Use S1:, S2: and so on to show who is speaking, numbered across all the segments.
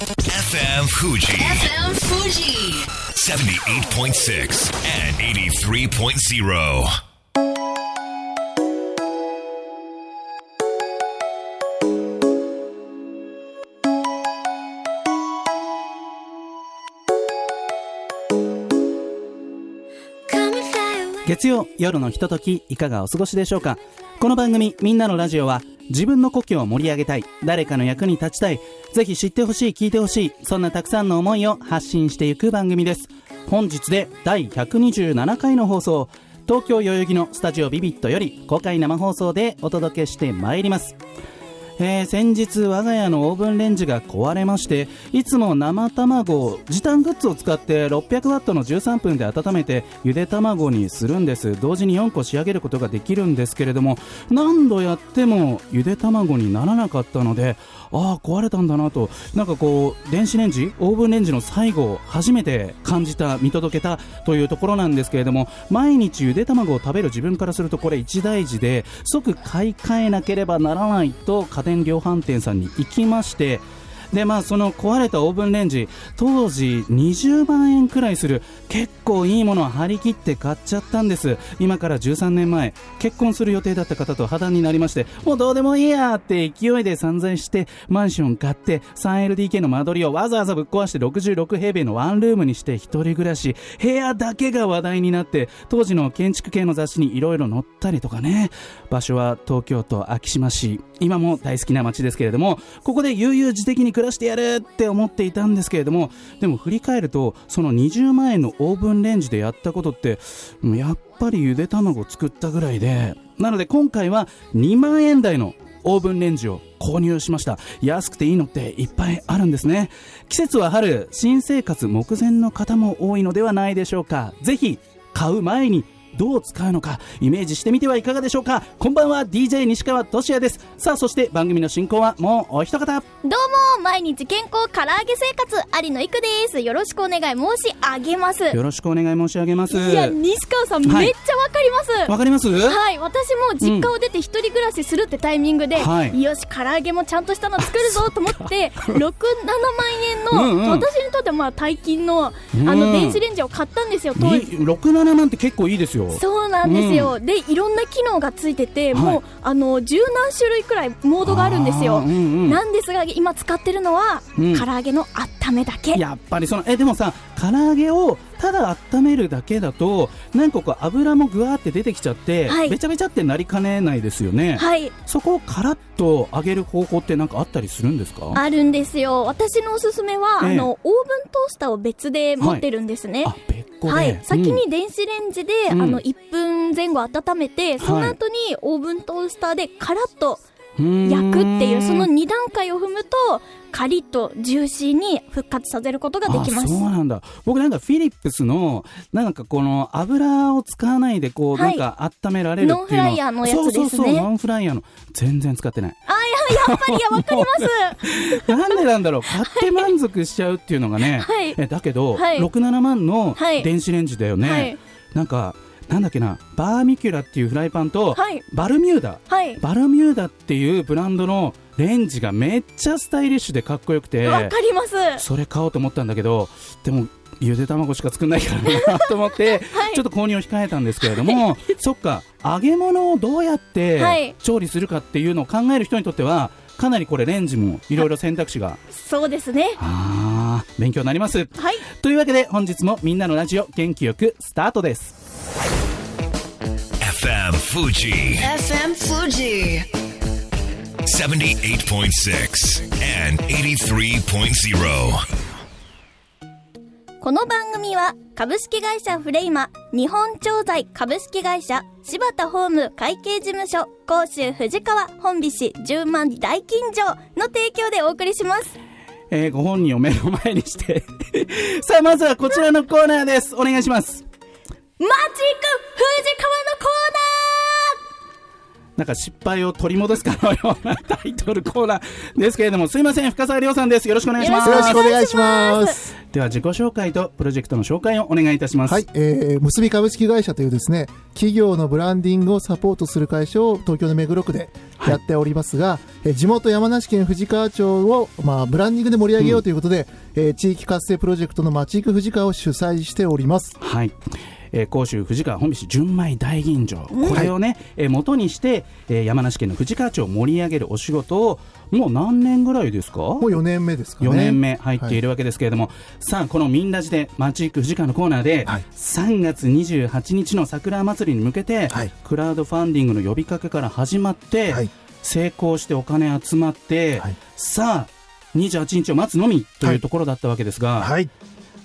S1: FM Fuji
S2: FM Fuji.
S1: 78.6 and 83.0.
S3: 月曜夜のひとときいかがお過ごしでしょうか？この番組みんなのラジオは自分の故郷を盛り上げたい。誰かの役に立ちたい。ぜひ知ってほしい聞いてほしい。そんなたくさんの思いを発信していく番組です。本日で第127回の放送。東京代々木のスタジオビビットより公開生放送でお届けしてまいります。えー先日我が家のオーブンレンジが壊れましていつも生卵を時短グッズを使って600ワットの13分で温めてゆで卵にするんです。同時に4個仕上げることができるんですけれども何度やってもゆで卵にならなかったのでああ壊れたんだなと。なんかこう電子レンジオーブンレンジの最後を初めて感じた見届けたというところなんですけれども毎日ゆで卵を食べる自分からするとこれ一大事で即買い替えなければならないと家庭電量販店さんに行きましてでまあその壊れたオーブンレンジ当時20万円くらいする結構いいものを張り切って買っちゃったんです。今から13年前結婚する予定だった方と破談になりましてもうどうでもいいやって勢いで散財してマンション買って 3LDK の間取りをわざわざぶっ壊して66平米のワンルームにして一人暮らし。部屋だけが話題になって当時の建築系の雑誌にいろいろ載ったりとかね。場所は東京都昭島市。今も大好きな街ですけれどもここで悠々自適に暮らしてやるって思っていたんですけれどもでも振り返るとその20万円のオーブンレンジでやったことってやっぱりゆで卵作ったぐらいでなので今回は2万円台のオーブンレンジを購入しました。安くていいのっていっぱいあるんですね。季節は春新生活目前の方も多いのではないでしょうか。ぜひ買う前にどう使うのかイメージしてみてはいかがでしょうか。こんばんは DJ 西川俊也です。さあそして番組の進行はもうお一方。
S4: どうも毎日健康唐揚げ生活有野いくです。よろしくお願い申し上げます。
S3: よろしくお願い申し上げます。
S4: いや西川さん、
S3: はい。
S4: めっちゃわかります。
S3: わかります？
S4: はい私も実家を出て一人暮らしするってタイミングで、
S3: はい。
S4: よし唐揚げもちゃんとしたの作るぞと思って 67万円の、
S3: うんうん。
S4: 私にとってまあ大金のあ
S3: うん。
S4: の電子レンジを買ったんですよ当時。
S3: 67万って結構いいですよ
S4: そうなんですよ、でいろんな機能がついてて、
S3: はい。
S4: もうあの十何種類くらいモードがあるんですよ、
S3: うんうん。
S4: なんですが今使ってるのは、
S3: うん。
S4: 唐揚げの温めだけ。
S3: やっぱりそのえでもさ唐揚げをただ温めるだけだとなんかこう油もぐわーって出てきちゃって、
S4: はい。
S3: べちゃべちゃってなりかねないですよね、
S4: はい。
S3: そこをカラッと揚げる方法ってなんかあったりするんですか？
S4: あるんですよ。私のおすすめは、
S3: ええ。
S4: あのオーブントースターを別で持ってるんですね、
S3: あ別個で、
S4: はい、先
S3: うん。
S4: に電子レンジで、
S3: うん。
S4: あの1分前後温めて、その後にオーブントースターでカラッと焼くっていうその2段階を踏むとカリッとジューシーに復活させることができます。
S3: あそうなんだ。僕なんかフィリップスのなんかこの油を使わないでこう、
S4: はい。
S3: なんか温められるっていうの
S4: ノンフライヤーのやつですね。
S3: そうそうそうノンフライヤーの。全然使ってない。
S4: あいややっぱりいやわかります。
S3: なんでなんだろう。買って満足しちゃうっていうのがね、
S4: はい。
S3: えだけど、
S4: はい。
S3: 67万の
S4: はい。
S3: 電子レンジだよね、
S4: はい。
S3: なんかなんだっけなバーミキュラっていうフライパンと、
S4: はい。
S3: バルミューダ。
S4: はい。
S3: バルミューダっていうブランドのレンジがめっちゃスタイリッシュでかっこよくて
S4: わかります。
S3: それ買おうと思ったんだけどでもゆで卵しか作んないからなと思って、
S4: はい。
S3: ちょっと購入を控えたんですけれども そっか揚げ物をどうやって
S4: はい。
S3: 調理するかっていうのを考える人にとってはかなりこれレンジもいろいろ選択肢が
S4: そうですね。
S3: あー勉強になります。
S4: はい。
S3: というわけで本日もみんなのラジオ元気よくスタートです
S1: FM Fuji.
S2: FM Fuji.
S1: 78.6 and 83.0.
S4: この番組は株式会社フレイマ日本調剤株式会社柴田ホーム会計事務所甲州藤川本菱十万大金城の提供でお送りします。
S3: えーご本人を目の前にして。さあまずはこちらのコーナーです。お願いします
S4: マジック藤川のコ
S3: なんか失敗を取り戻すかのようなタイトルコーナーですけれどもすいません深澤亮さんですよろしくお願いします
S4: よろしくお願い
S5: します。
S3: では自己紹介とプロジェクトの紹介をお願いいたします。
S5: はい、えー、結び株式会社というですね、企業のブランディングをサポートする会社を東京の目黒区でやっておりますが、えー地元山梨県富士川町を、まあ、ブランディングで盛り上げようということで、えー地域活性プロジェクトのまち行く富士川を主催しております。
S3: はい。えー、甲州藤川本菱純米大吟醸、これをね、えー元にして、えー山梨県の藤川町を盛り上げるお仕事をもう何年ぐらいですか？
S5: もう4年目ですかね。
S3: 4年目入っているわけですけれども、さあこのミンラジで街行く藤川のコーナーで、
S5: はい。
S3: 3月28日の桜祭りに向けて、
S5: はい。
S3: クラウドファンディングの呼びかけから始まって、
S5: はい。
S3: 成功してお金集まって、
S5: はい。
S3: さあ28日を待つのみというところだったわけですが、
S5: はい。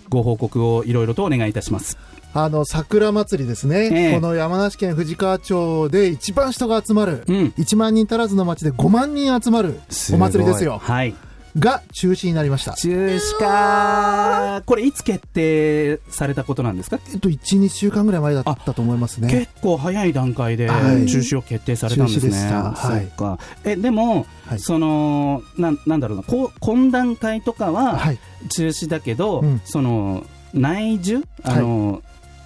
S3: ご報告をいろいろとお願いいたします。
S5: あの、桜祭りですね。
S3: ええ
S5: この山梨県富士川町で一番人が集まる、
S3: うん
S5: 1万人足らずの町で5万人集まるお祭りですよ。
S3: はい。
S5: が中止になりました。
S3: 中止かこれいつ決定されたことなんですか？
S5: えっと、1、2週間ぐらい前だったと思いますね。
S3: 結構早い段階で
S5: はい
S3: 中止を決定されたんですね。
S5: はい
S3: そうか。えでも、
S5: はい
S3: そのなんなんだろうな、こう懇談会とかは
S5: はい。
S3: 中止だけど、
S5: うん
S3: その内需？あの、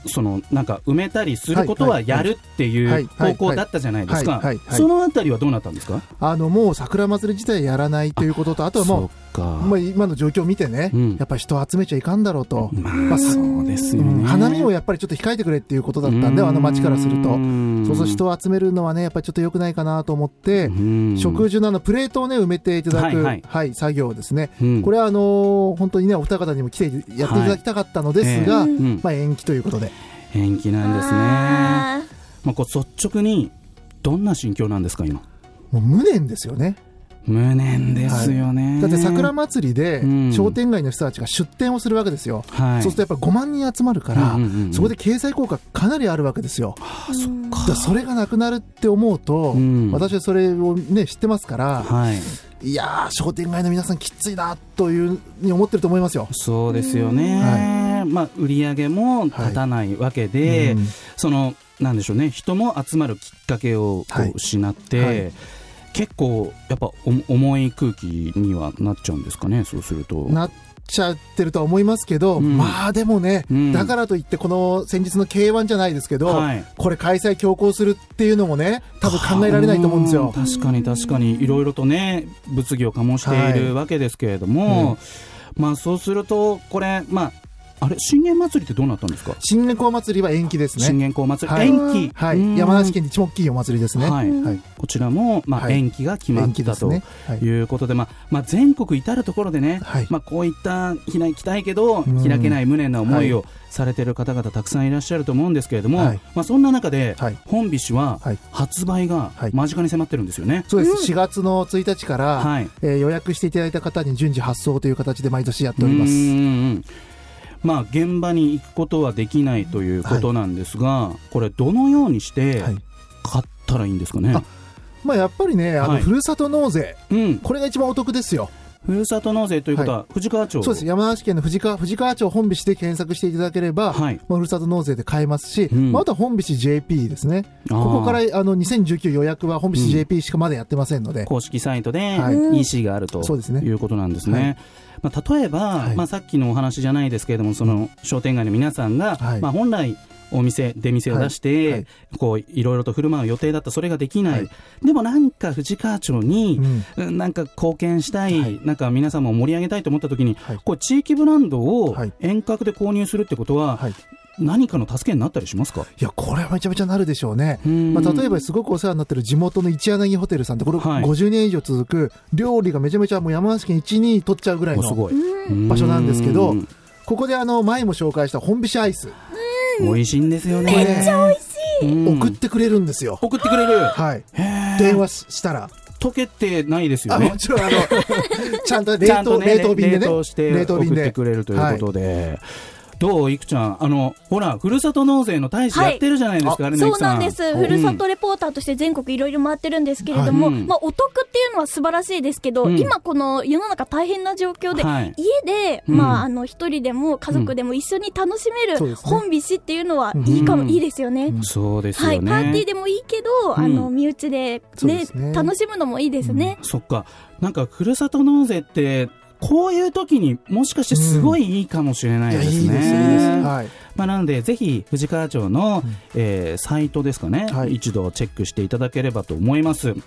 S3: そのなんか埋めたりすることはやるっていう方向だったじゃないですか。そのあたりはどうなったんですか。
S5: あの、もう桜祭り自体やらない。とい。うことと、あとはも
S3: そっか。
S5: う、まあ、今の状況を見てね、
S3: うん
S5: やっぱり人を集めちゃいかんだろうと。
S3: まあ、
S5: まあ
S3: そうですよね。
S5: うん花見をやっぱりちょっと控えてくれっていうことだったんで、あの町からすると。
S3: ん
S5: そうそう人を集めるのはね、やっぱりちょっと良くないかなと思って、
S3: うん
S5: 食事のあのプレートをね、埋めていただく、
S3: は
S5: はいい、
S3: はい
S5: 作業ですね。
S3: うん
S5: これはあのー本当にね、お二方にも来てやっていただきたかったのですが、
S3: はいうん
S5: まあ延期ということで。
S3: 延期なんですね。
S4: あ
S3: まあ、こう率直にどんな心境なんですか今？
S5: もう無念ですよね。
S3: 無念ですよね、
S5: だって桜祭りで
S3: うん。
S5: 商店街の人たちが出店をするわけですよ。
S3: はい。
S5: そうするとやっぱ5万人集まるから、
S3: うんうんうんうん。
S5: そこで経済効果かなりあるわけですよ。
S3: あそっ
S5: だからそれがなくなるって思うと、
S3: うん。
S5: 私はそれをね、知ってますから、
S3: はい。
S5: いやー、商店街の皆さんきついなというふうに思ってると思いますよ。
S3: そうですよね、まあ、売り上げも立たないわけで、
S5: うん。
S3: そのなんでしょうね。人も集まるきっかけを失って、
S5: はい
S3: 結構やっぱお重い空気にはなっちゃうんですかねそうすると。
S5: なっちゃってるとは思いますけど、
S3: うん。
S5: まあでもね、
S3: うん。
S5: だからといって、この先日の K1 じゃないですけど、
S3: はい。
S5: これ、開催強行するっていうのもね、多分考えられないと思うんですよ。
S3: うん。確かに確かに。いろいろとね物議を醸しているわけですけれども、まあそうするとこれまああれ信玄祭りってどうなったんですか、
S5: 新年香祭りは延期です
S3: 信
S5: ね。
S3: 玄公祭り、
S5: はい。
S3: 延期、
S5: はい、
S3: うん。
S5: 山梨県で一番大きいお祭りですね。
S3: はい。
S5: はい。
S3: こちらも、まあ
S5: はい。
S3: 延期が決ま
S5: 延
S3: ったと
S5: い。
S3: いうことで、まあまあ、全国至る所でね、
S5: はい。
S3: まあ、こういった開きたいけど
S5: ん。
S3: 開けない無念な思い
S5: は
S3: をされている方々たくさんいらっしゃると思うんですけれども、
S5: はい。
S3: まあ、そんな中で、
S5: はい。
S3: 本菱は
S5: はい。
S3: 発売が
S5: はい。
S3: 間近に迫ってるんですよね。
S5: そうです、4月の1日から、
S3: はい。
S5: えー予約していただいた方に順次発送という形で毎年やっております。
S3: うんまあ、現場に行くことはできないということなんですが、これどのようにして
S5: はい。
S3: 買ったらいいんですかね？
S5: あまあ、やっぱりね、あの、
S3: はい。
S5: ふるさと納税、
S3: うん、
S5: これが一番お得ですよ。
S3: ふるさと納税ということは、藤川町
S5: そうです。山梨県の富士川、富士川町本菱で検索していただければ、
S3: はい。
S5: まあ、ふるさと納税で買えますし、
S3: うん。
S5: まあ、あとは本菱 JP ですね。ここから、あの、2019予約は本菱 JP しかまだやってませんので、
S3: 公式サイトで
S5: はい。
S3: EC があると
S5: そうですね。
S3: いうことなんですね。まあ、例えば、
S5: はい。
S3: まあ、さっきのお話じゃないですけれどもその商店街の皆さんが、
S5: はい。
S3: まあ、本来お店出店を出して、
S5: はいはい。
S3: こういろいろと振る舞う予定だった。それができない、
S5: はい。
S3: でもなんか藤川町に、
S5: うん。
S3: うんなんか貢献したい、
S5: はい。
S3: なんか皆さんも盛り上げたいと思った時に、
S5: はい。
S3: こう地域ブランドを
S5: はい。
S3: 遠隔で購入するってことは、
S5: はい。
S3: 何かの助けになったりしますか？
S5: いや、これはめちゃめちゃなるでしょうね。
S3: うん。
S5: まあ、例えばすごくお世話になってる地元の一柳ホテルさんって、これ
S3: はい。
S5: 50年以上続く、料理がめちゃめちゃもう山梨県1、2位取っちゃうぐらいの、場所なんですけど
S3: うん。
S5: ここであの、前も紹介した本菱アイス、
S3: 美味しいんですよね。
S5: めっちゃ
S3: 美味しい、
S5: 送ってくれるんですよ。
S3: 送ってくれる。
S5: はい。電話したら。
S3: 溶けてないですよ
S5: あ、
S3: ね
S5: もちろんあの、ちゃんと冷凍、
S3: ちゃんとね
S5: 冷凍便でね。
S3: 冷凍して
S5: 冷凍便で
S3: 送ってくれるということで、どう？いくちゃんあのほらふるさと納税の大使やってるじゃないですか、あれねい
S4: そうなんです。
S3: お
S4: ふるさとレポーターとして全国いろいろ回ってるんですけれども、
S3: はい。うん。
S4: まあお得っていうのは素晴らしいですけど、
S3: うん。
S4: 今この世の中大変な状況で、
S3: はい。
S4: 家で、
S3: うん。
S4: まああの一人でも家族でも一緒に楽しめる本菱っていうのはいいかも、
S3: うん
S4: いいですよね。
S3: そうです
S4: はい、パーティーでもいいけど、あの身内でね
S5: ですね。
S4: 楽しむのもいいですね。
S3: そっか。なんかふるさと納税ってこういう時にもしかしてすごいいいかもしれないですね。まあ、なので、ぜひ、藤川町の、えーサイトですかね、
S5: はい。
S3: 一度チェックしていただければと思います。
S5: はい。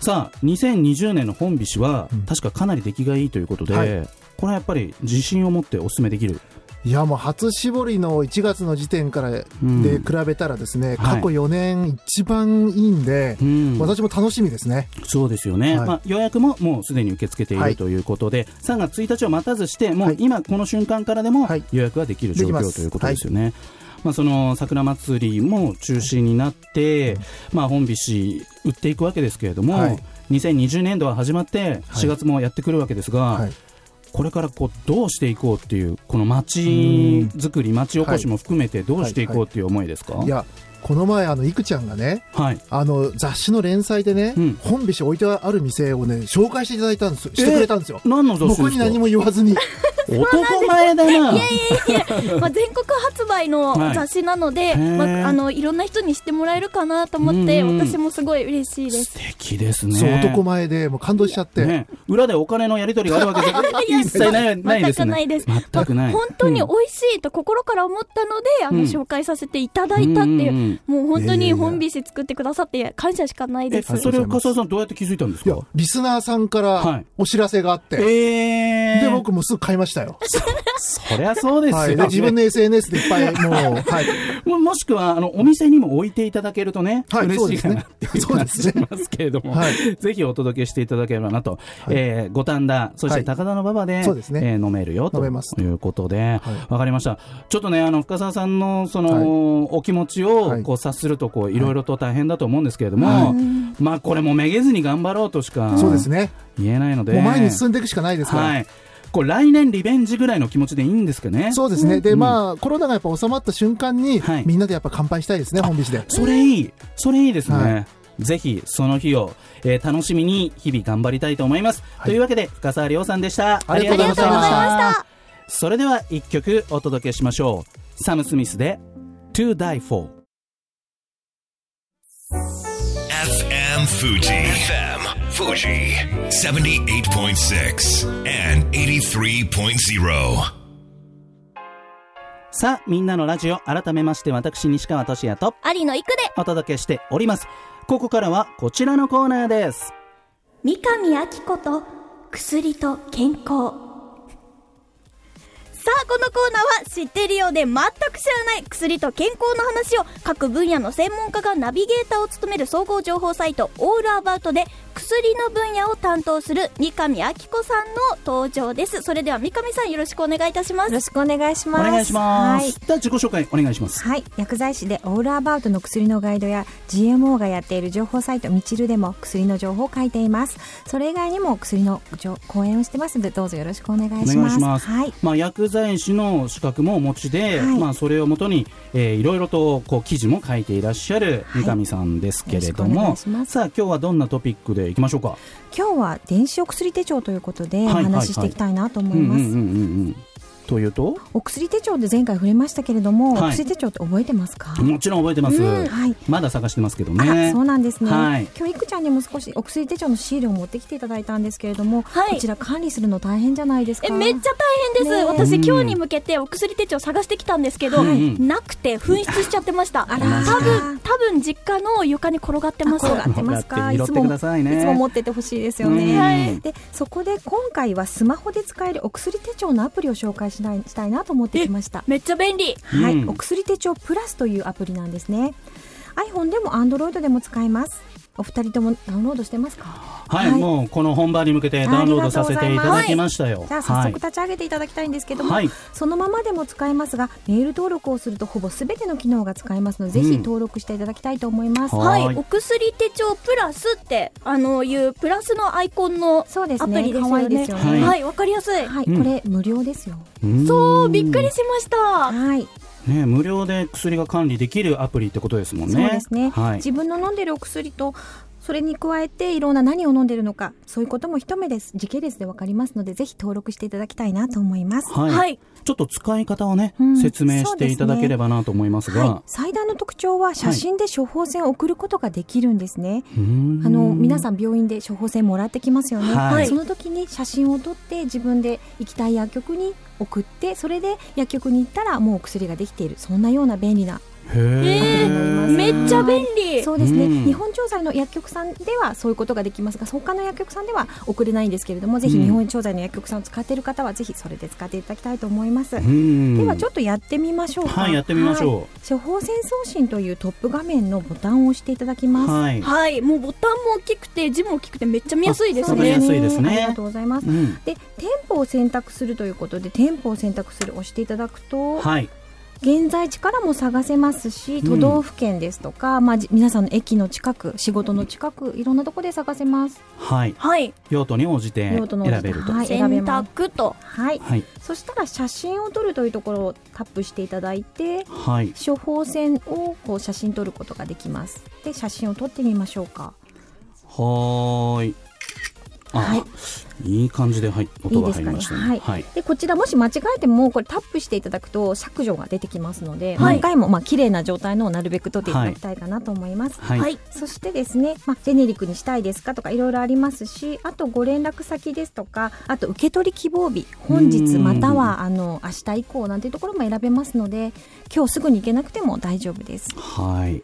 S3: さあ、2020年の本菱は、
S5: うん。
S3: 確かかなり出来がいいということで、
S5: はい。
S3: これはやっぱり自信を持ってお勧めできる。
S5: いや、もう初絞りの1月の時点からで
S3: うん。
S5: 比べたらですね、
S3: はい。
S5: 過去4年一番いいんで、
S3: うん。
S5: 私も楽しみですね。
S3: そうですよね、
S5: はい。
S3: まあ、予約ももうすでに受け付けてい
S5: はい
S3: るということで、3月1日を待たずして、も
S5: はい。
S3: う今、この瞬間からでも
S5: はい。
S3: 予約ができる状況ということですよね。まあ、その桜祭りも中止になって、まあ、本菱売っていくわけですけれども、
S5: はい。
S3: 2020年度は始まって
S5: はい。
S3: 4月もやってくるわけですが、
S5: はい。
S3: これからこうどうしていこうっていうこの街づくり街おこしも含めてどうしていこうっていう思いですか、
S5: いや、この前、あの、いくちゃんがね、
S3: はい。
S5: あの、雑誌の連載でね、
S3: うん。
S5: 本菱置いてある店をね、紹介していただいたんですしてくれたんですよ。
S3: 何の雑誌
S5: 僕に何も言わずに。
S3: か男前だな。
S4: まあ、全国発売の雑誌なので、
S3: はい
S4: まあ、あのいろんな人に知ってもらえるかなと思って、
S3: うんうん。
S4: 私もすごい嬉しいです。
S3: 素敵ですね。
S5: そう、男前で、もう感動しちゃって。
S3: ね、裏でお金のやり取りがあるわけじゃ一切ないないですね。
S4: 全くないです。
S3: 全くない。
S4: まあ本当に美味しいと心から思ったので、あの
S3: うん。
S4: 紹介させていただいたっていう、
S3: んんん
S4: もう本当に本菱作ってくださって感謝しかない
S3: え
S4: です。
S3: それを笠井さんどうやって気づいたんですか、
S5: リスナーさんか
S3: はい。
S5: らお知らせがあって、
S3: えー、
S5: で、僕もすぐ買いましたよ。
S3: そりゃそうですよ、
S5: はい。自分の SNS でいっぱい、もう、はい。
S3: ももしくはあのお店にも置いていただけるとね、
S5: はい
S3: 嬉しいかなっていう感じしますけれども、
S5: はい。
S3: ぜひお届けしていただければなと、えー五反田、そして
S5: はい。
S3: 高田の馬場で、
S5: そうですね。
S3: えー飲めるよと。
S5: 飲めます。
S3: いうことで、わ、かりました。ちょっとね、あの深澤さんのその、
S5: はい。
S3: お気持ちを
S5: はい。
S3: こう察するとこういろいろと大変だと思うんですけれども、まあこれもめげずに頑張ろうとしか
S5: そうですね。
S3: 言えないので、
S5: もう前に進んでいくしかないですから。
S3: はい。こう来年リベンジぐらいの気持ちでいいんですかね？
S5: そうですね。で、
S3: うん
S5: まあ、コロナがやっぱ収まった瞬間に、
S3: はい
S5: みんなでやっぱ乾杯したいですね、本菱で。
S3: それいい。それいいですね。
S5: は
S3: ぜひ、その日を、えー楽しみに日々頑張りたいと思います。
S5: はい
S3: というわけで、深澤亮さんでした。
S5: ありがとうございました
S3: ありがとうござい
S4: ありがとうございました
S3: それでは一曲お届けしましょう。サム・スミスで To Die For。
S1: FM Fuji. FM Fuji. 78.6 and 83.0.
S3: さあ、みんなのラジオ、改めまして私、西川俊也と
S4: 有野育で、
S3: お届けしております。ここからはこちらのコーナーです。
S4: 三上明子と薬と健康。さあ、このコーナーは知っているようで全く知らない薬と健康の話を各分野の専門家がナビゲーターを務める総合情報サイトオールアバウトで薬の分野を担当する三上明子さんの登場です。それでは三上さんよろしくお願いいたします
S6: よろ。しくお願いします。
S3: お願いします。
S6: はい。
S3: では自己紹介お願いします。
S6: はい、薬剤師でオールアバウトの薬のガイドや GMO がやっている情報サイトみちるでも薬の情報を書いていますそれ以外にも薬の情講演をしてますのでどうぞよろしくお願いし
S3: お
S6: ます
S3: 願いします。
S6: はい
S3: まあ薬剤師の資格もお持ちで、
S6: はい。
S3: まあそれをもとに、えー、いろいろとこう記事も書いていらっしゃる
S6: はい。
S3: 三上さんですけれども、
S6: いします。
S3: さあ今日はどんなトピックでいきましょうか？
S6: 今日は電子お薬手帳ということでお
S3: はいはいはい。
S6: 話ししていきたいなと思います、
S3: というと、
S6: お薬手帳で前回触れましたけれども、
S3: はい。
S6: お薬手帳って覚えてますか、
S3: もちろん覚えてます。
S6: はい。
S3: まだ探してますけど
S6: あ
S3: ね。
S6: そうなんですね、
S3: はい。
S6: 今日いくちゃんにも少しお薬手帳のシールを持ってきていただいたんですけれども、
S4: はい。
S6: こちら管理するの大変じゃないですか？
S4: えめっちゃ大変です、
S6: ねえ。
S4: 私
S3: うん
S4: 今日に向けてお薬手帳探してきたんですけど、
S3: はい。
S4: なくて紛失しちゃってました。
S6: あら
S4: 多分多分実家の床に転がってます。
S6: あ転がってますか？
S3: 転がって拾ってくださいね。
S6: つも持っててほしいですよ
S3: うん。
S6: ね、
S3: はい。
S6: でそこで今回はスマホで使えるお薬手帳のアプリを紹介しないしたいなと思ってきました。
S4: めっちゃ便利。
S6: はい、
S3: うん。
S6: お薬手帳プラスというアプリなんですね。iPhone でも Android でも使えますお二人ともダウンロードしてますか？
S3: はい、
S6: はい。
S3: もうこの本番に向けてダウンロードさせていただきましたよ。
S6: じゃあ早速立ち上げていただきたいんですけども、
S3: はい。
S6: そのままでも使えますがメール登録をするとほぼ全ての機能が使えますので、
S3: うん。
S6: ぜひ登録していただきたいと思います、
S3: は
S4: はい。い、お薬手帳プラスってあのいうプラスのアイコンの
S6: そうですね。
S4: アプリです
S6: 可愛
S4: よね。
S6: いですよね。
S3: はい。
S4: はい、わかりやすい。
S6: はい、
S3: うん。
S6: これ無料ですよ。
S3: うん
S4: そう、びっくりしました。
S6: はい
S3: ね、無料で薬が管理できるアプリってことですもんね。
S6: そうですね、
S3: はい。
S6: 自分の飲んでるお薬とそれに加えていろんな何を飲んでるのかそういうことも一目です時系列でわかりますのでぜひ登録していただきたいなと思います。
S3: はい。
S4: はい。
S3: ちょっと使い方をね、
S6: うん。
S3: 説明していただければなと思いますが。
S6: はい、最大の特徴は写真で処方箋を送ることができるんですね。
S3: うーん。
S6: あの皆さん病院で処方箋もらってきますよね、
S3: はい。
S6: その時に写真を撮って自分で行きたい薬局に送ってそれで薬局に行ったらもうお薬ができている。そんなような便利な
S4: めっちゃ便利。
S6: そうですね、
S3: うん。
S6: 日本調剤の薬局さんではそういうことができますが他の薬局さんでは送れないんですけれどもぜひ
S3: うん
S6: 日本調剤の薬局さんを使っている方はぜひそれで使っていただきたいと思います、
S3: うん。
S6: ではちょっとやってみましょうか。
S3: はい、やってみましょ
S6: はい。処方箋送信というトップ画面のボタンを押していただき
S3: う。
S6: ます、
S3: はい。
S4: はいもうボタンも大きくて字も大きくてめっちゃ見やすいですね。
S3: すいですね。
S6: ありがとうございます。
S3: うん。
S6: で店舗を選択するということで店舗を選択する押していただくと
S3: はい。
S6: 現在地からも探せますし都道府県ですとか、まあ、じ皆さんの駅の近く仕事の近くいろんなところで探せます
S3: はい。
S4: はい
S3: 用途に応じて選べると。
S6: はい選
S4: 択と
S6: はい
S3: はい。
S6: そしたら写真を撮るというところをタップしていただいて
S3: はい。
S6: 処方箋をこう写真撮ることができますで写真を撮ってみましょうか
S3: はーい。あ、
S6: はい
S3: い、い感じで、はい、
S6: い
S3: 音が入りましたね。
S6: はい
S3: はい。
S6: でこちらもし間違えてもこれタップしていただくと削除が出てきますので、
S3: はい
S6: 何回もまあ綺麗な状態のをなるべく撮っていただきたいかなと思います。
S3: はい。
S4: はい
S6: そしてですね、まあ、ジェネリックにしたいですかとかいろいろありますしあとご連絡先ですとかあと受け取り希望日本日
S3: うん
S6: またはあの明日以降なんていうところも選べますので今日すぐに行けなくても大丈夫です。
S3: はい。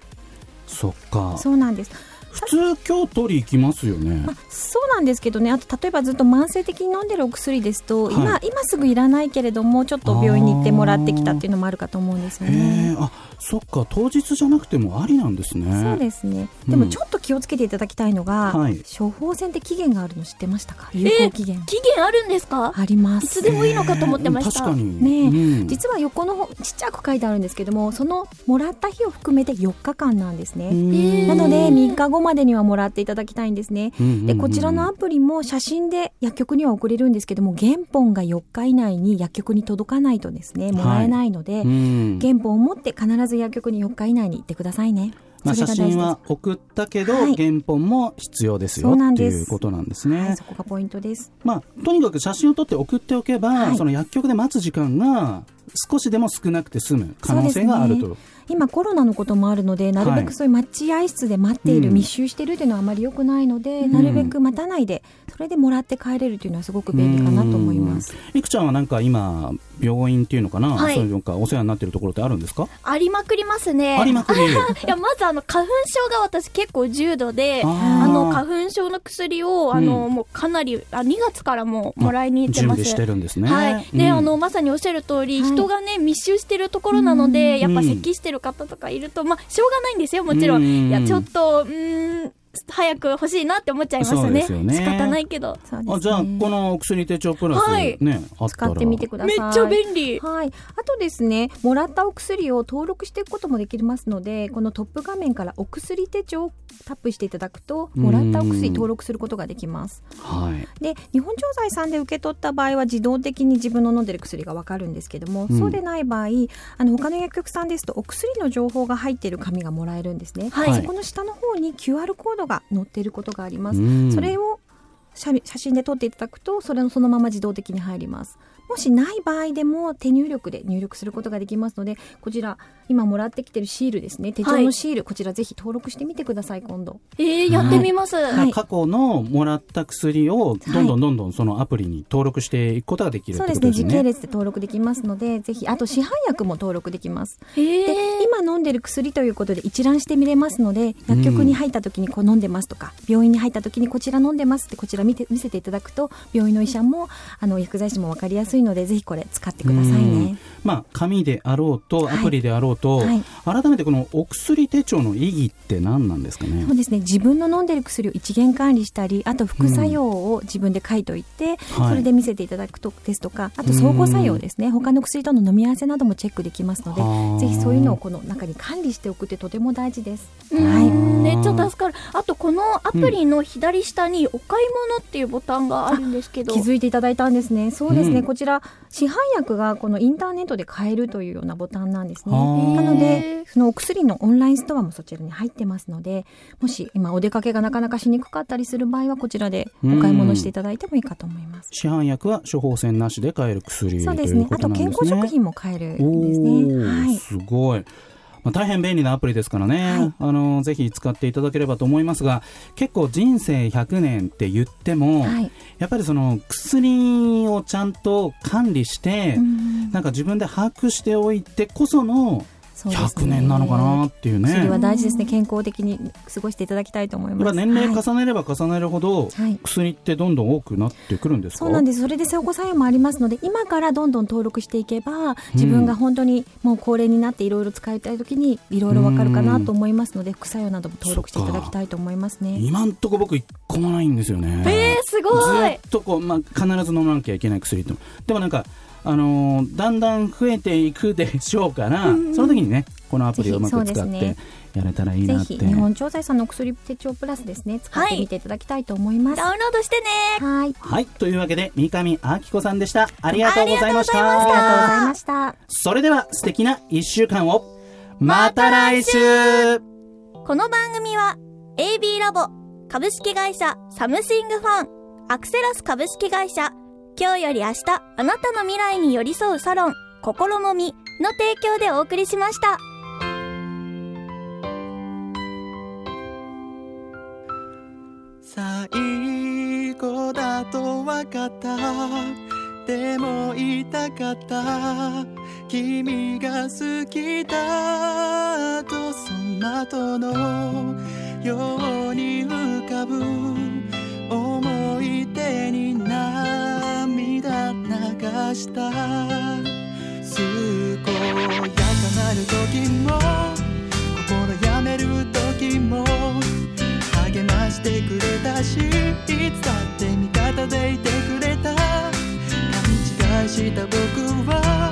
S3: そっか。
S6: そうなんです
S3: 普通今日取り行きますよね
S6: ま。あ、そうなんですけどねあと例えばずっと慢性的に飲んでるお薬ですと、
S3: はい
S6: 今今すぐいらないけれどもちょっと病院に行ってもらってきたっていうのもあるかと思うんですよ
S3: へ
S6: ね
S3: え。あ、そっか。当日じゃなくてもありなんですね。
S6: そうですね。
S3: うん
S6: でもちょっと気をつけていただきたいのが、
S3: はい
S6: 処方箋って期限があるの知ってましたか？有効期限
S4: 期限あるんですか？
S6: あります。
S4: いつでもいいのかと思ってました
S3: 確かに。
S6: ねえ
S3: うん
S6: 実は横の方ちっちゃく書いてあるんですけどもそのもらった日を含めて4日間なんですね、
S3: うん
S6: なので3日後までにはもらっていただきたいんですね、
S3: うんうんうん
S6: でこちらのアプリも写真で薬局には送れるんですけども原本が4日以内に薬局に届かないとですねもらえないので、
S3: うん。
S6: 原本を持って必ず薬局に4日以内に行ってくださいね
S3: まあ、写真は送ったけど、
S6: はい。
S3: 原本も必要ですよ
S6: そうなん
S3: って
S6: です。
S3: いうことなんですね。
S6: はい、そこがポイントです。
S3: まあ、とにかく写真を撮って送っておけば、
S6: はい。
S3: その薬局で待つ時間が少しでも少なくて済む可能性があると。
S6: 今コロナのこともあるのでなるべ
S3: はい
S6: くそういう待合室で待っている、
S3: うん。
S6: 密集しているというのはあまり良くないので、
S3: ん。
S6: なるべく待たないでそれでもらって帰れるというのはすごく便利かなと思います。
S3: うん。いくちゃんはなんか今、病院っていうのかな、
S4: はい。
S3: そういうのかお世話になってるところってあるんですか、
S4: ありまくりますね。
S3: ありまくり。
S4: いやまずあの花粉症が私結構重度で
S3: あ
S4: の花粉症の薬をあの、
S3: うん
S4: もうかなりあ2月からもうもらいに行ってます。
S3: 準備してるんですね。
S4: はい、で、
S3: うん。
S4: あのまさにおっしゃる通り、
S6: はい
S4: 人がね密集してるところなので、
S6: うん。
S4: やっぱ咳してる方とかいると、まあしょうがないんですよもちろん、
S3: うん。
S4: いやちょっとうーん早く欲しいなって思っちゃいます
S3: そうで
S4: ね
S3: すよね。
S4: 仕方ないけど。
S6: そうですね。
S3: あじゃあ、このお薬手帳プラス、
S4: はい。
S3: ね、あったら。
S6: 使ってみてください。
S4: めっちゃ便利。
S6: はい、あとですねもらったお薬を登録していくこともできますのでこのトップ画面からお薬手帳をタップしていただくともらったお薬登録することができます。
S3: はい。
S6: で日本調剤さんで受け取った場合は自動的に自分の飲んでる薬がわかるんですけども、
S3: うん。
S6: そうでない場合あの他の薬局さんですとお薬の情報が入っている紙がもらえるんですね、
S4: はい。
S6: そこの下の方に QR コードが載っていることがあります、
S3: うん。
S6: それを写写真で撮っていただくとそれのそのまま自動的に入りますもしない場合でも手入力で入力することができますのでこちら今もらってきてるシールですね。手帳のシール、こちらぜひ登録してみてください今度。
S4: えー、やってみます、
S6: はい。
S3: 過去のもらった薬をどんどんどんどんそのアプリに登録していくことができるって
S6: そうですね。時
S3: ことですね。
S6: 系列で登録できますのでぜひあと市販薬も登録できます。
S4: えー。
S6: で今飲んでる薬ということで一覧してみれますので薬局に入った時にこう飲んでますとか、病院に入った時にこちら飲んでますってこちら見て見せていただくと病院の医者もあの薬剤師も分かりやすいのでぜひこれ使ってくださいね。
S3: まあ、紙であろうと、
S6: はい。
S3: アプリであろうと、
S6: はい。
S3: 改めてこのお薬手帳の意義って何なんですかね？
S6: そう。ですね。自分の飲んでる薬を一元管理したりあと副作用を自分で書いといて、
S3: はい。
S6: それで見せていただくとですとかあと相互作用ですね。他の薬との飲み合わせなどもチェックできますので
S3: はあ。
S6: ぜひそういうのをこの中に管理しておくってとても大事です。
S4: うん。
S6: はい
S4: めっちゃ助かる。あとこのアプリの左下にお買いのっていうボタンがあるんですけど。
S6: 気づいていただいたんですね。そうですね。
S3: うん。
S6: こちら、市販薬がこのインターネットで買えるというようなボタンなんですね。なので、そのお薬のオンラインストアもそちらに入ってますので、もし今お出かけがなかなかしにくかったりする場合は、こちらでお買い物していただいてもいいかと思います。
S3: 市販薬は処方箋なしで買える薬
S6: そうですね。
S3: すね。
S6: と健康食品も買えるんです
S3: お
S6: ね。
S3: ー
S6: はい。
S3: すごい。まあ、大変便利なアプリですからね、あのぜひ使っていただければと思いますが結構人生100年って言っても、
S6: はい。
S3: やっぱりその薬をちゃんと管理して、
S6: うん。
S3: なんか自分で把握しておいてこその
S6: ね。
S3: 100年なのかなっていうね。
S6: 薬は大事ですね。健康的に過ごしていただきたいと思います。
S3: 年齢
S6: はい。
S3: 重ねれば重ねるほど、
S6: はい。
S3: 薬ってどんどん多くなってくるんですか？
S6: そうなんです。それで相互作用もありますので、今からどんどん登録していけば、自分が本当にもう高齢になっていろいろ使いたいときにいろいろわかるかなと思いますので、副作用なども登録していただきたいと思いますね。
S3: 今んとこ僕一個もないんですよね。
S4: えー、すご
S3: ず
S4: い
S3: っとこう、まあ、必ず飲まなきゃいけない薬でもなんかあのーだんだん増えていくでしょうから、その時にねこのアプリをうまく使って
S6: ぜひそうですね。
S3: やれたらいい
S6: ぜ
S3: なって。
S6: ひ日本調剤さんのお薬手帳プラスですね、使ってみていただきたいと思います。
S4: ダウンロードしてね。
S6: はい。
S3: はい。というわけで三上明子さんでした。ありがとうございました。
S6: ありがとうございました。
S3: それでは素敵な1週間を。また来週。
S4: この番組は AB ラボ株式会社サムシングファンアクセラス株式会社今日より明日あなたの未来に寄り添うサロン心もみの提供でお送りしました。
S7: 最後だと分かった。でも言いたかった。君が好きだとその後のように浮かぶ。思い出に涙流した。健やかなる時も心やめる時も励ましてくれたしいつだって味方でいてくれた。勘違いした僕は